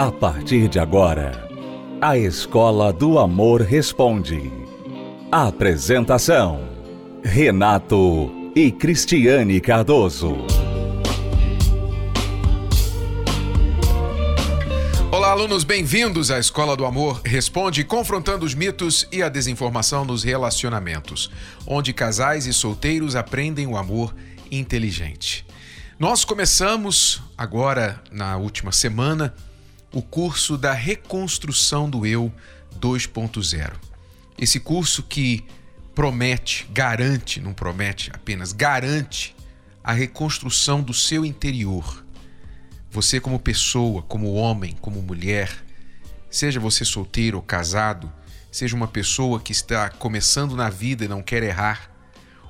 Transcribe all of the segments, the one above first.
A partir de agora, a Escola do Amor Responde. Apresentação: Renato e Cristiane Cardoso. Olá, alunos, bem-vindos à Escola do Amor Responde, confrontando os mitos e a desinformação nos relacionamentos, onde casais e solteiros aprendem o amor inteligente. Nós começamos agora, na última semana, o curso da reconstrução do eu 2.0. Esse curso que promete, garante, não promete apenas, garante a reconstrução do seu interior. Você, como pessoa, como homem, como mulher, seja você solteiro ou casado, seja uma pessoa que está começando na vida e não quer errar,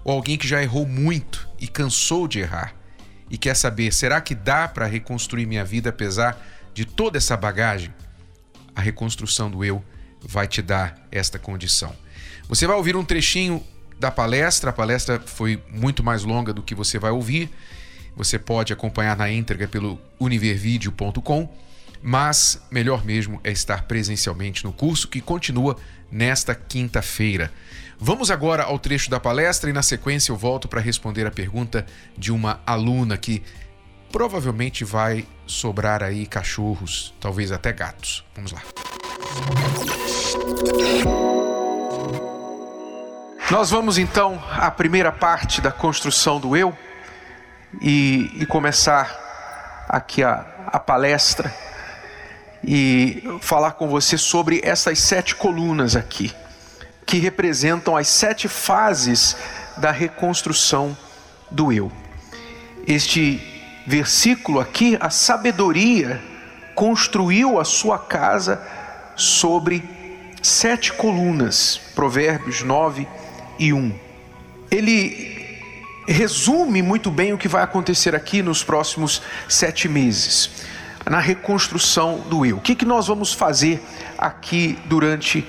ou alguém que já errou muito e cansou de errar e quer saber: será que dá para reconstruir minha vida apesar de toda essa bagagem, a reconstrução do eu vai te dar esta condição. Você vai ouvir um trechinho da palestra, a palestra foi muito mais longa do que você vai ouvir. Você pode acompanhar na íntegra pelo univervideo.com, mas melhor mesmo é estar presencialmente no curso que continua nesta quinta-feira. Vamos agora ao trecho da palestra e na sequência eu volto para responder a pergunta de uma aluna que provavelmente vai sobrar aí cachorros, talvez até gatos. Vamos lá. Nós vamos então à primeira parte da construção do eu e, e começar aqui a, a palestra e falar com você sobre essas sete colunas aqui, que representam as sete fases da reconstrução do eu. Este versículo aqui, a sabedoria construiu a sua casa sobre sete colunas, Provérbios 9 e 1. Ele resume muito bem o que vai acontecer aqui nos próximos sete meses, na reconstrução do eu. O que, que nós vamos fazer aqui durante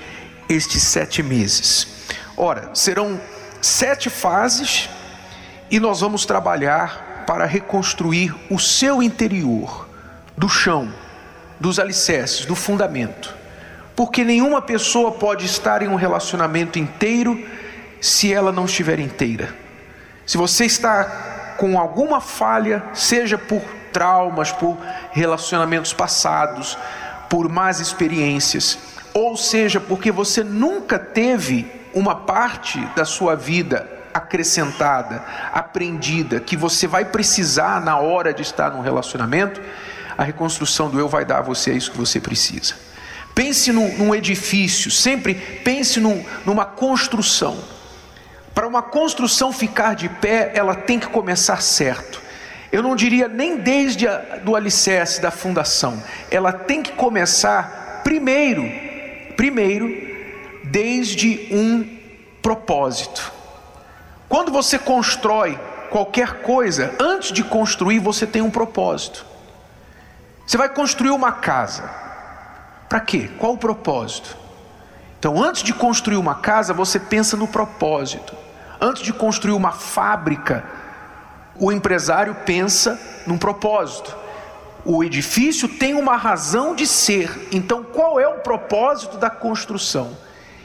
estes sete meses? Ora, serão sete fases e nós vamos trabalhar para reconstruir o seu interior, do chão, dos alicerces, do fundamento. Porque nenhuma pessoa pode estar em um relacionamento inteiro se ela não estiver inteira. Se você está com alguma falha, seja por traumas, por relacionamentos passados, por más experiências, ou seja, porque você nunca teve uma parte da sua vida acrescentada, aprendida, que você vai precisar na hora de estar num relacionamento, a reconstrução do eu vai dar a você isso que você precisa. Pense num, num edifício, sempre pense num, numa construção. Para uma construção ficar de pé, ela tem que começar certo. Eu não diria nem desde do alicerce, da fundação. Ela tem que começar primeiro, primeiro, desde um propósito. Quando você constrói qualquer coisa, antes de construir, você tem um propósito. Você vai construir uma casa. Para quê? Qual o propósito? Então, antes de construir uma casa, você pensa no propósito. Antes de construir uma fábrica, o empresário pensa num propósito. O edifício tem uma razão de ser. Então, qual é o propósito da construção?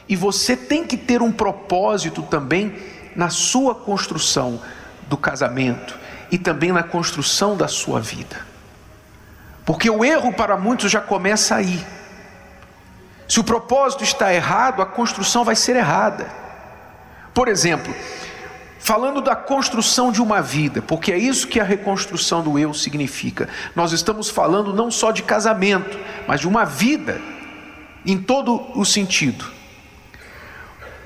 E você tem que ter um propósito também na sua construção do casamento e também na construção da sua vida. Porque o erro para muitos já começa aí. Se o propósito está errado, a construção vai ser errada. Por exemplo, falando da construção de uma vida, porque é isso que a reconstrução do eu significa. Nós estamos falando não só de casamento, mas de uma vida em todo o sentido.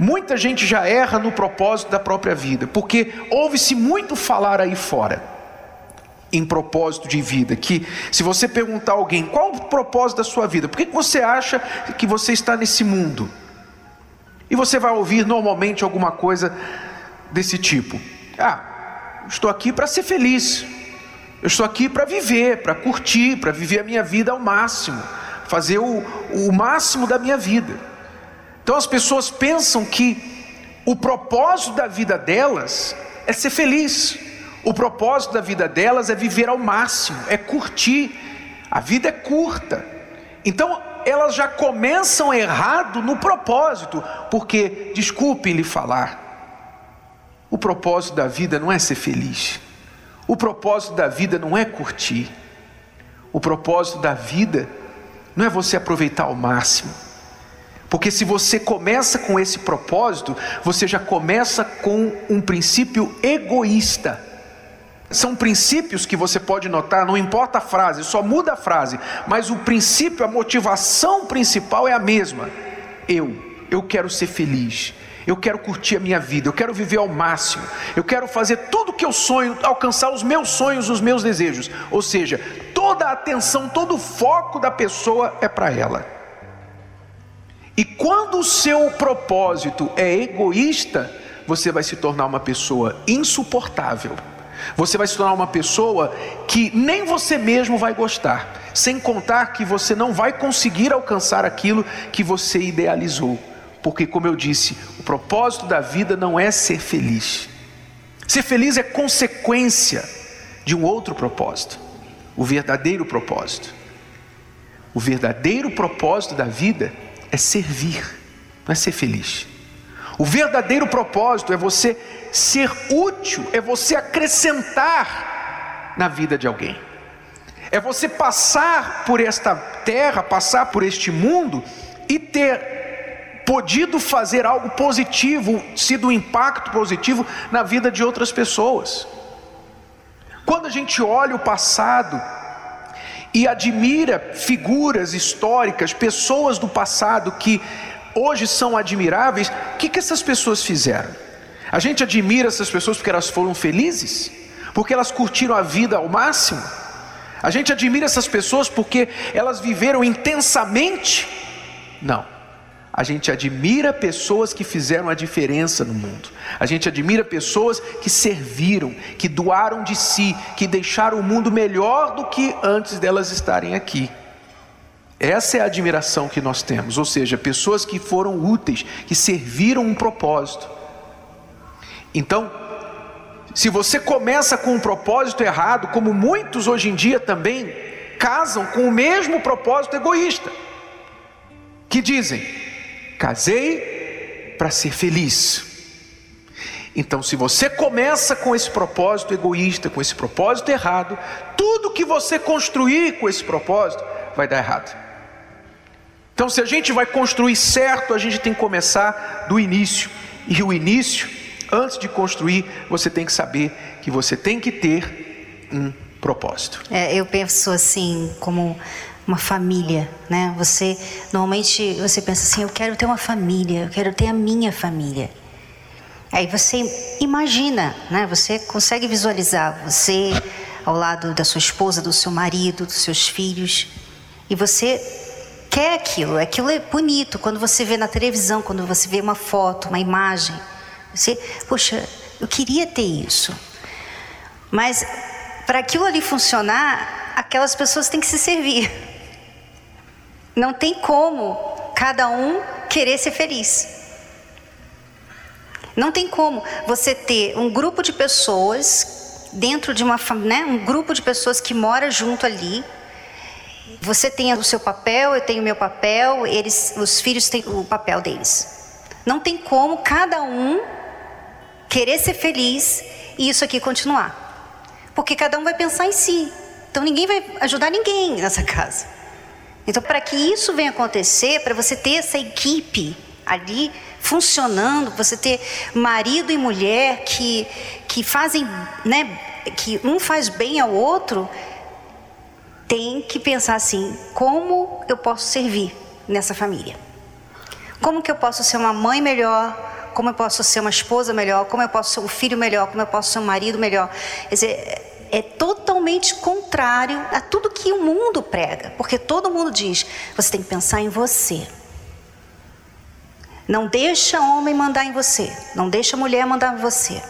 Muita gente já erra no propósito da própria vida, porque ouve-se muito falar aí fora em propósito de vida, que se você perguntar a alguém qual o propósito da sua vida, por que você acha que você está nesse mundo? E você vai ouvir normalmente alguma coisa desse tipo: Ah, estou aqui para ser feliz, eu estou aqui para viver, para curtir, para viver a minha vida ao máximo, fazer o, o máximo da minha vida. Então as pessoas pensam que o propósito da vida delas é ser feliz, o propósito da vida delas é viver ao máximo, é curtir. A vida é curta. Então, elas já começam errado no propósito, porque, desculpe-lhe falar, o propósito da vida não é ser feliz, o propósito da vida não é curtir, o propósito da vida não é você aproveitar ao máximo, porque se você começa com esse propósito, você já começa com um princípio egoísta. São princípios que você pode notar, não importa a frase, só muda a frase, mas o princípio, a motivação principal é a mesma. Eu, eu quero ser feliz. Eu quero curtir a minha vida, eu quero viver ao máximo, eu quero fazer tudo o que eu sonho, alcançar os meus sonhos, os meus desejos. Ou seja, toda a atenção, todo o foco da pessoa é para ela. E quando o seu propósito é egoísta, você vai se tornar uma pessoa insuportável você vai se tornar uma pessoa que nem você mesmo vai gostar, sem contar que você não vai conseguir alcançar aquilo que você idealizou. Porque, como eu disse, o propósito da vida não é ser feliz. Ser feliz é consequência de um outro propósito, o verdadeiro propósito. O verdadeiro propósito da vida é servir, não é ser feliz. O verdadeiro propósito é você ser útil, é você acrescentar na vida de alguém. É você passar por esta terra, passar por este mundo e ter podido fazer algo positivo, sido um impacto positivo na vida de outras pessoas. Quando a gente olha o passado e admira figuras históricas, pessoas do passado que hoje são admiráveis, o que, que essas pessoas fizeram? A gente admira essas pessoas porque elas foram felizes, porque elas curtiram a vida ao máximo. A gente admira essas pessoas porque elas viveram intensamente. Não. A gente admira pessoas que fizeram a diferença no mundo. A gente admira pessoas que serviram, que doaram de si, que deixaram o mundo melhor do que antes delas estarem aqui. Essa é a admiração que nós temos, ou seja, pessoas que foram úteis, que serviram um propósito. Então, se você começa com um propósito errado, como muitos hoje em dia também casam com o mesmo propósito egoísta, que dizem: casei para ser feliz. Então, se você começa com esse propósito egoísta, com esse propósito errado, tudo que você construir com esse propósito vai dar errado. Então, se a gente vai construir certo, a gente tem que começar do início. E o início, antes de construir, você tem que saber que você tem que ter um propósito. É, eu penso assim, como uma família, né? Você normalmente você pensa assim, eu quero ter uma família, eu quero ter a minha família. Aí você imagina, né? Você consegue visualizar você ao lado da sua esposa, do seu marido, dos seus filhos, e você quer aquilo, aquilo é bonito. Quando você vê na televisão, quando você vê uma foto, uma imagem, você, poxa, eu queria ter isso. Mas para aquilo ali funcionar, aquelas pessoas têm que se servir. Não tem como cada um querer ser feliz. Não tem como você ter um grupo de pessoas dentro de uma, né, um grupo de pessoas que mora junto ali você tem o seu papel, eu tenho o meu papel, eles, os filhos têm o papel deles. Não tem como cada um querer ser feliz e isso aqui continuar. Porque cada um vai pensar em si. Então ninguém vai ajudar ninguém nessa casa. Então, para que isso venha acontecer, para você ter essa equipe ali funcionando, você ter marido e mulher que, que fazem, né, que um faz bem ao outro, tem que pensar assim: como eu posso servir nessa família? Como que eu posso ser uma mãe melhor? Como eu posso ser uma esposa melhor? Como eu posso ser um filho melhor? Como eu posso ser um marido melhor? Quer dizer, é totalmente contrário a tudo que o mundo prega, porque todo mundo diz: você tem que pensar em você. Não deixa homem mandar em você, não deixa mulher mandar em você.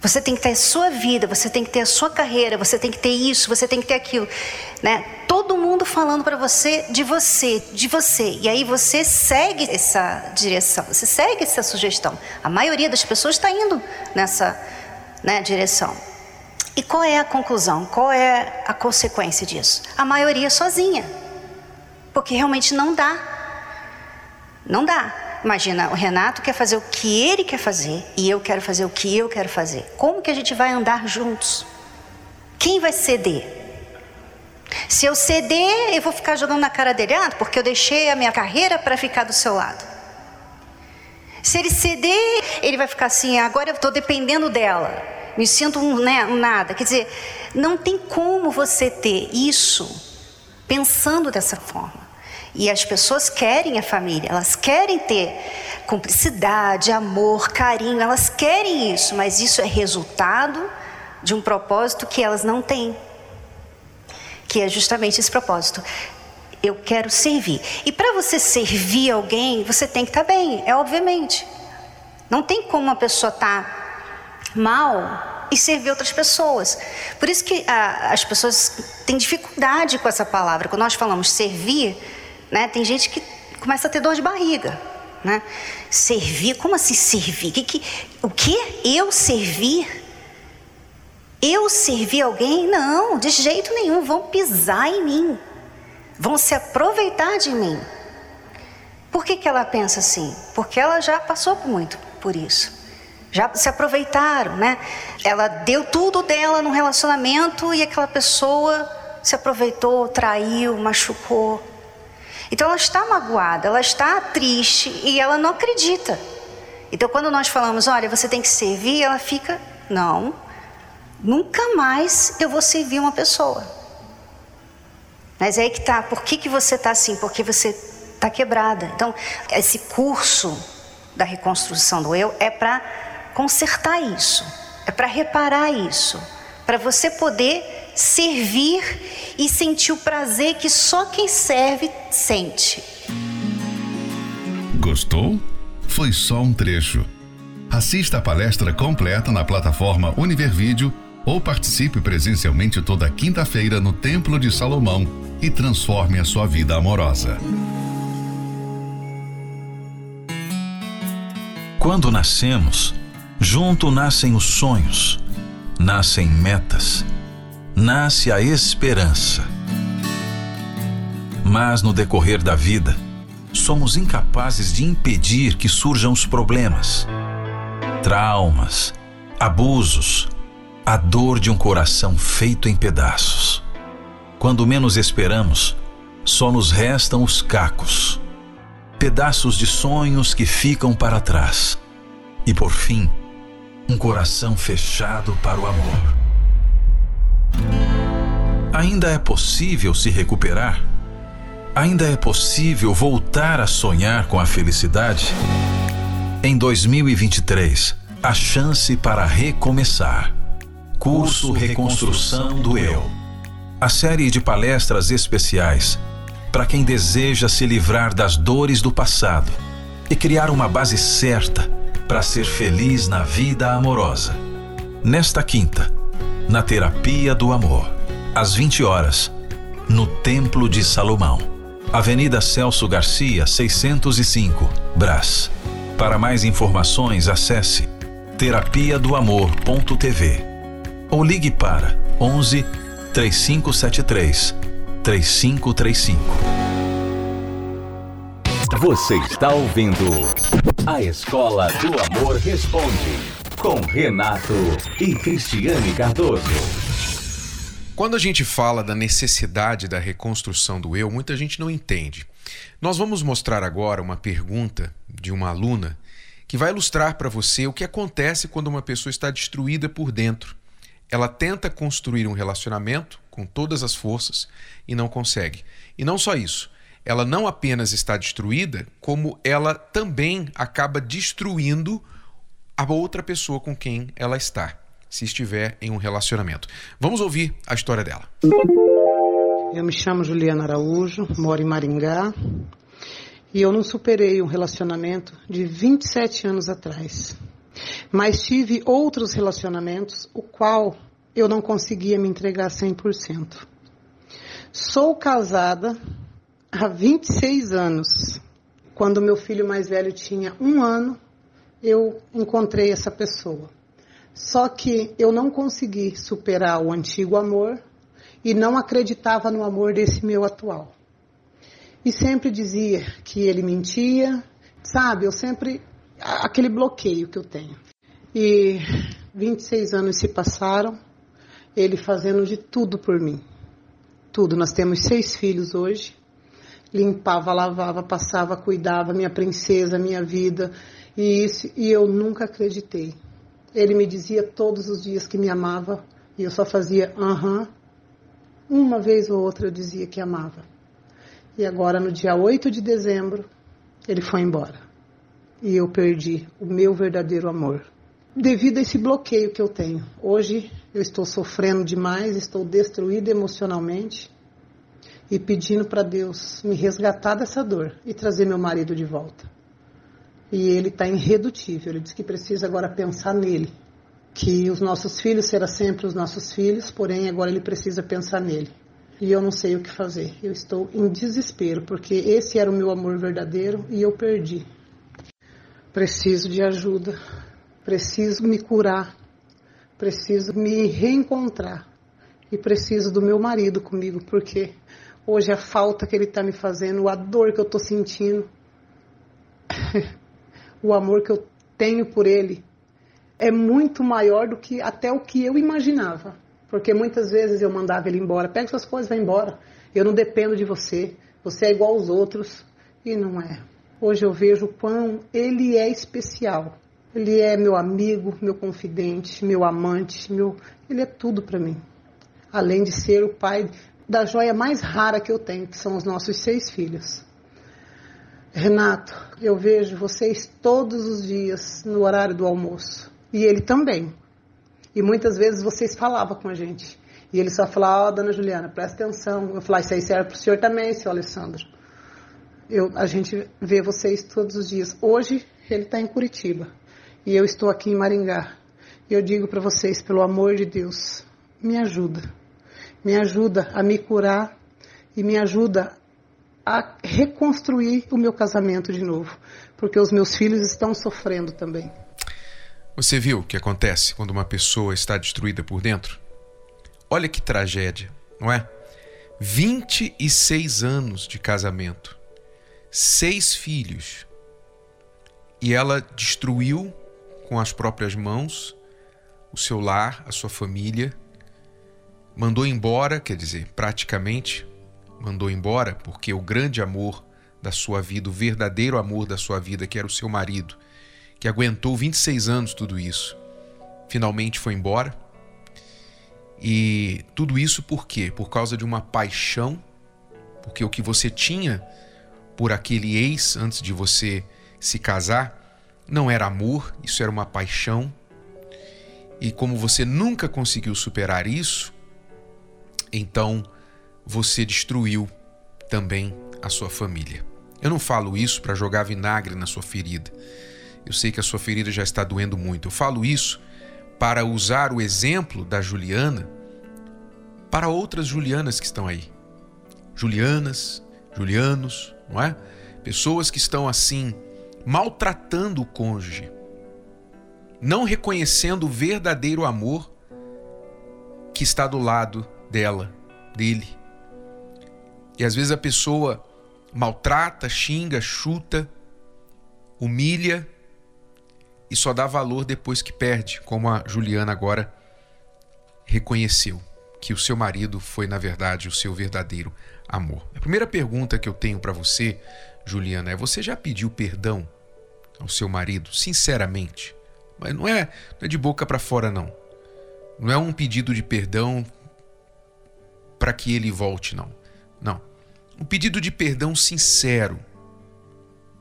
Você tem que ter a sua vida, você tem que ter a sua carreira, você tem que ter isso, você tem que ter aquilo, né? Todo mundo falando para você de você, de você. E aí você segue essa direção, você segue essa sugestão. A maioria das pessoas está indo nessa né, direção. E qual é a conclusão? Qual é a consequência disso? A maioria sozinha. Porque realmente não dá. Não dá. Imagina, o Renato quer fazer o que ele quer fazer e eu quero fazer o que eu quero fazer. Como que a gente vai andar juntos? Quem vai ceder? Se eu ceder, eu vou ficar jogando na cara dele, ah, porque eu deixei a minha carreira para ficar do seu lado. Se ele ceder, ele vai ficar assim, agora eu estou dependendo dela, me sinto um, né, um nada. Quer dizer, não tem como você ter isso pensando dessa forma. E as pessoas querem a família, elas querem ter cumplicidade, amor, carinho, elas querem isso, mas isso é resultado de um propósito que elas não têm. Que é justamente esse propósito. Eu quero servir. E para você servir alguém, você tem que estar tá bem, é obviamente. Não tem como uma pessoa estar tá mal e servir outras pessoas. Por isso que a, as pessoas têm dificuldade com essa palavra. Quando nós falamos servir, né? Tem gente que começa a ter dor de barriga. Né? Servir, como assim servir? Que, que, o que? Eu servir? Eu servir alguém? Não, de jeito nenhum. Vão pisar em mim, vão se aproveitar de mim. Por que, que ela pensa assim? Porque ela já passou muito por isso. Já se aproveitaram, né? Ela deu tudo dela num relacionamento e aquela pessoa se aproveitou, traiu, machucou. Então ela está magoada, ela está triste e ela não acredita. Então quando nós falamos, olha, você tem que servir, ela fica, não, nunca mais eu vou servir uma pessoa. Mas é aí que tá, por que, que você está assim? Porque você está quebrada. Então, esse curso da reconstrução do eu é para consertar isso, é para reparar isso, para você poder servir e sentir o prazer que só quem serve sente. Gostou? Foi só um trecho. Assista a palestra completa na plataforma Univervídeo ou participe presencialmente toda quinta-feira no Templo de Salomão e transforme a sua vida amorosa. Quando nascemos, junto nascem os sonhos, nascem metas nasce a esperança. Mas no decorrer da vida, somos incapazes de impedir que surjam os problemas, traumas, abusos, a dor de um coração feito em pedaços. Quando menos esperamos, só nos restam os cacos, pedaços de sonhos que ficam para trás. E por fim, um coração fechado para o amor. Ainda é possível se recuperar? Ainda é possível voltar a sonhar com a felicidade? Em 2023, a chance para recomeçar. Curso Reconstrução do Eu. A série de palestras especiais para quem deseja se livrar das dores do passado e criar uma base certa para ser feliz na vida amorosa. Nesta quinta, na Terapia do Amor, às 20 horas, no Templo de Salomão, Avenida Celso Garcia, 605, Brás. Para mais informações, acesse terapia do amor.tv ou ligue para 11 3573 3535. Você está ouvindo A Escola do Amor Responde com Renato e Cristiane Cardoso. Quando a gente fala da necessidade da reconstrução do eu, muita gente não entende. Nós vamos mostrar agora uma pergunta de uma aluna que vai ilustrar para você o que acontece quando uma pessoa está destruída por dentro. Ela tenta construir um relacionamento com todas as forças e não consegue. E não só isso, ela não apenas está destruída, como ela também acaba destruindo a outra pessoa com quem ela está, se estiver em um relacionamento. Vamos ouvir a história dela. Eu me chamo Juliana Araújo, moro em Maringá e eu não superei um relacionamento de 27 anos atrás. Mas tive outros relacionamentos, o qual eu não conseguia me entregar 100%. Sou casada há 26 anos. Quando meu filho mais velho tinha um ano, eu encontrei essa pessoa. Só que eu não consegui superar o antigo amor e não acreditava no amor desse meu atual. e sempre dizia que ele mentia, sabe? Eu sempre aquele bloqueio que eu tenho. E 26 anos se passaram, ele fazendo de tudo por mim. Tudo. Nós temos seis filhos hoje. Limpava, lavava, passava, cuidava, minha princesa, minha vida. E isso, e eu nunca acreditei. Ele me dizia todos os dias que me amava e eu só fazia aham. Uh -huh. Uma vez ou outra eu dizia que amava. E agora, no dia 8 de dezembro, ele foi embora. E eu perdi o meu verdadeiro amor. Devido a esse bloqueio que eu tenho. Hoje eu estou sofrendo demais, estou destruída emocionalmente e pedindo para Deus me resgatar dessa dor e trazer meu marido de volta. E ele está irredutível. Ele diz que precisa agora pensar nele, que os nossos filhos serão sempre os nossos filhos, porém agora ele precisa pensar nele e eu não sei o que fazer. Eu estou em desespero, porque esse era o meu amor verdadeiro e eu perdi. Preciso de ajuda, preciso me curar, preciso me reencontrar e preciso do meu marido comigo, porque hoje a falta que ele está me fazendo, a dor que eu estou sentindo, o amor que eu tenho por ele é muito maior do que até o que eu imaginava. Porque muitas vezes eu mandava ele embora, pega suas coisas, vai embora. Eu não dependo de você. Você é igual aos outros. E não é. Hoje eu vejo o quão ele é especial. Ele é meu amigo, meu confidente, meu amante, meu, ele é tudo para mim. Além de ser o pai da joia mais rara que eu tenho, que são os nossos seis filhos. Renato, eu vejo vocês todos os dias no horário do almoço. E ele também. E muitas vezes vocês falavam com a gente. E ele só falava, ó, oh, dona Juliana, presta atenção. Eu falava, isso aí serve para o senhor também, seu Alessandro. Eu, a gente vê vocês todos os dias. Hoje ele está em Curitiba e eu estou aqui em Maringá. E eu digo para vocês, pelo amor de Deus, me ajuda. Me ajuda a me curar e me ajuda a reconstruir o meu casamento de novo, porque os meus filhos estão sofrendo também. Você viu o que acontece quando uma pessoa está destruída por dentro? Olha que tragédia, não é? 26 anos de casamento, seis filhos, e ela destruiu com as próprias mãos o seu lar, a sua família, mandou embora, quer dizer, praticamente mandou embora, porque o grande amor da sua vida, o verdadeiro amor da sua vida, que era o seu marido, que aguentou 26 anos tudo isso, finalmente foi embora. E tudo isso por quê? Por causa de uma paixão, porque o que você tinha por aquele ex antes de você se casar não era amor, isso era uma paixão. E como você nunca conseguiu superar isso, então você destruiu também a sua família. Eu não falo isso para jogar vinagre na sua ferida. Eu sei que a sua ferida já está doendo muito. Eu falo isso para usar o exemplo da Juliana para outras Julianas que estão aí. Julianas, Julianos, não é? Pessoas que estão assim maltratando o cônjuge, não reconhecendo o verdadeiro amor que está do lado dela, dele. E às vezes a pessoa maltrata, xinga, chuta, humilha e só dá valor depois que perde, como a Juliana agora reconheceu que o seu marido foi, na verdade, o seu verdadeiro amor. A primeira pergunta que eu tenho para você, Juliana, é: você já pediu perdão ao seu marido, sinceramente? Mas não é, não é de boca para fora, não. Não é um pedido de perdão para que ele volte, não. Não. Um pedido de perdão sincero,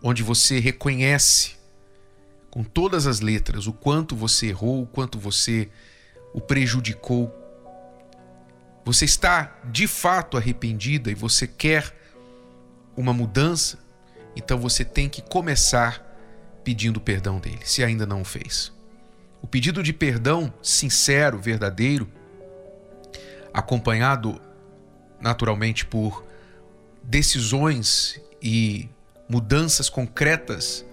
onde você reconhece com todas as letras, o quanto você errou, o quanto você o prejudicou. Você está de fato arrependida e você quer uma mudança, então você tem que começar pedindo perdão dele, se ainda não o fez. O pedido de perdão sincero, verdadeiro, acompanhado naturalmente por decisões e mudanças concretas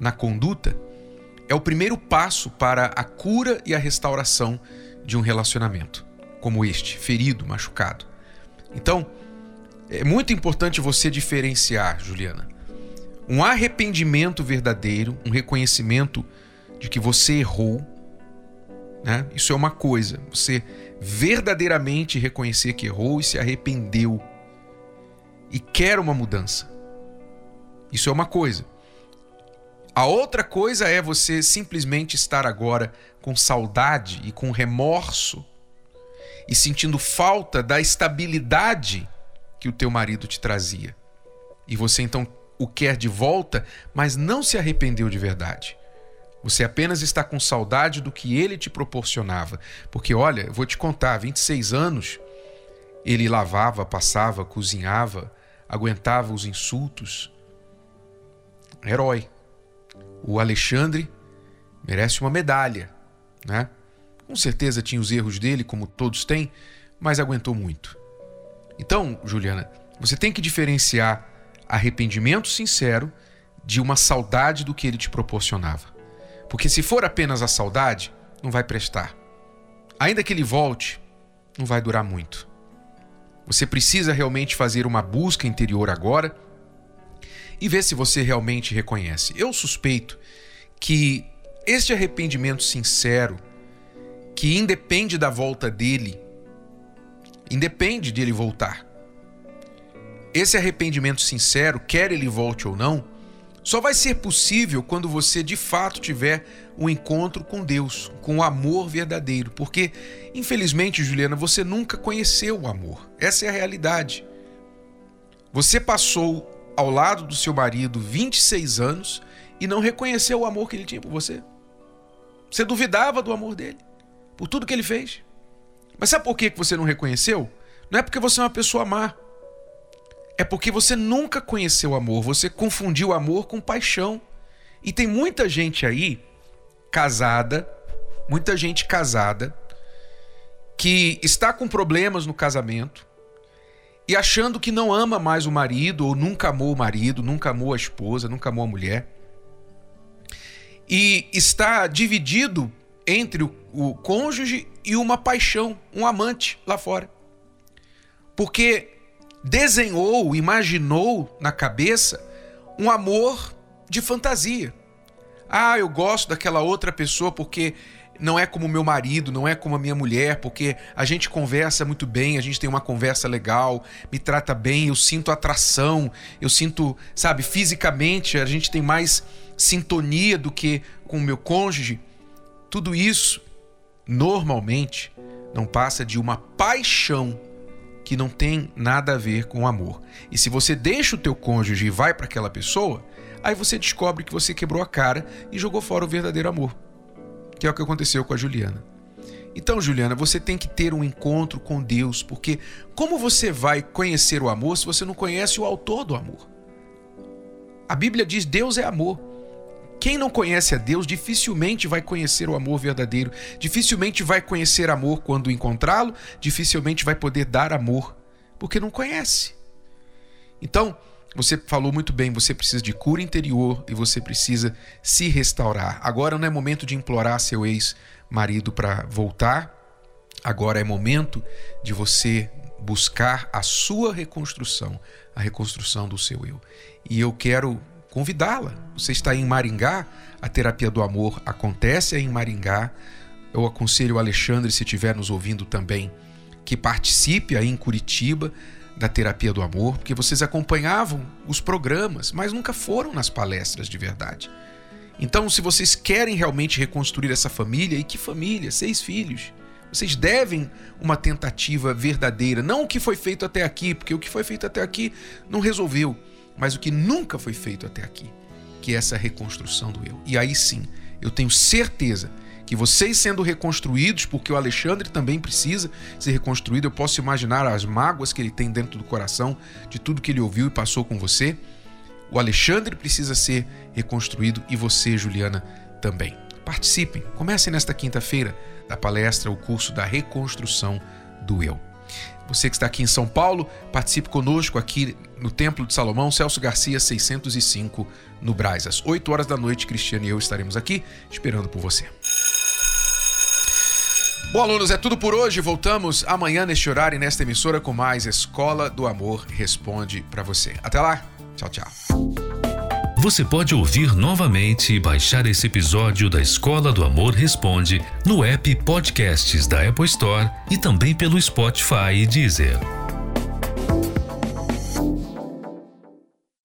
na conduta, é o primeiro passo para a cura e a restauração de um relacionamento como este, ferido, machucado. Então, É muito importante você diferenciar, Juliana. Um arrependimento verdadeiro, um reconhecimento de que você errou, né? Isso é uma coisa. Você verdadeiramente reconhecer que errou e se arrependeu e quer uma mudança. Isso é uma coisa. A outra coisa é você simplesmente estar agora com saudade e com remorso e sentindo falta da estabilidade que o teu marido te trazia. E você então o quer de volta, mas não se arrependeu de verdade. Você apenas está com saudade do que ele te proporcionava. Porque, olha, eu vou te contar: 26 anos, ele lavava, passava, cozinhava, aguentava os insultos. Herói. O Alexandre merece uma medalha, né? Com certeza tinha os erros dele, como todos têm, mas aguentou muito. Então, Juliana, você tem que diferenciar arrependimento sincero de uma saudade do que ele te proporcionava. Porque se for apenas a saudade, não vai prestar. Ainda que ele volte, não vai durar muito. Você precisa realmente fazer uma busca interior agora e ver se você realmente reconhece. Eu suspeito que este arrependimento sincero, que independe da volta dele, independe de ele voltar. Esse arrependimento sincero, quer ele volte ou não, só vai ser possível quando você de fato tiver um encontro com Deus, com o amor verdadeiro. Porque, infelizmente, Juliana, você nunca conheceu o amor. Essa é a realidade. Você passou ao lado do seu marido 26 anos e não reconheceu o amor que ele tinha por você. Você duvidava do amor dele, por tudo que ele fez. Mas sabe por que você não reconheceu? Não é porque você é uma pessoa má é porque você nunca conheceu amor, você confundiu amor com paixão. E tem muita gente aí casada, muita gente casada que está com problemas no casamento e achando que não ama mais o marido ou nunca amou o marido, nunca amou a esposa, nunca amou a mulher. E está dividido entre o, o cônjuge e uma paixão, um amante lá fora. Porque desenhou, imaginou na cabeça um amor de fantasia. Ah, eu gosto daquela outra pessoa porque não é como meu marido, não é como a minha mulher, porque a gente conversa muito bem, a gente tem uma conversa legal, me trata bem, eu sinto atração, eu sinto, sabe, fisicamente a gente tem mais sintonia do que com o meu cônjuge. Tudo isso, normalmente, não passa de uma paixão que não tem nada a ver com amor. E se você deixa o teu cônjuge e vai para aquela pessoa, aí você descobre que você quebrou a cara e jogou fora o verdadeiro amor. Que é o que aconteceu com a Juliana. Então, Juliana, você tem que ter um encontro com Deus, porque como você vai conhecer o amor se você não conhece o autor do amor? A Bíblia diz: Deus é amor. Quem não conhece a Deus dificilmente vai conhecer o amor verdadeiro, dificilmente vai conhecer amor quando encontrá-lo, dificilmente vai poder dar amor, porque não conhece. Então, você falou muito bem, você precisa de cura interior e você precisa se restaurar. Agora não é momento de implorar seu ex-marido para voltar, agora é momento de você buscar a sua reconstrução, a reconstrução do seu eu. E eu quero convidá-la. Você está em Maringá, a terapia do amor acontece em Maringá. Eu aconselho o Alexandre, se estiver nos ouvindo também, que participe aí em Curitiba da terapia do amor, porque vocês acompanhavam os programas, mas nunca foram nas palestras de verdade. Então, se vocês querem realmente reconstruir essa família, e que família? Seis filhos. Vocês devem uma tentativa verdadeira, não o que foi feito até aqui, porque o que foi feito até aqui não resolveu mas o que nunca foi feito até aqui, que é essa reconstrução do eu. E aí sim, eu tenho certeza que vocês sendo reconstruídos, porque o Alexandre também precisa ser reconstruído, eu posso imaginar as mágoas que ele tem dentro do coração de tudo que ele ouviu e passou com você. O Alexandre precisa ser reconstruído e você, Juliana, também. Participem, comecem nesta quinta-feira da palestra, o curso da reconstrução do eu. Você que está aqui em São Paulo, participe conosco aqui no Templo de Salomão, Celso Garcia 605, no Braz. Às 8 horas da noite, Cristiano e eu estaremos aqui esperando por você. Bom, alunos, é tudo por hoje. Voltamos amanhã neste horário e nesta emissora com mais Escola do Amor Responde para você. Até lá. Tchau, tchau. Você pode ouvir novamente e baixar esse episódio da Escola do Amor Responde no app Podcasts da Apple Store e também pelo Spotify e Deezer.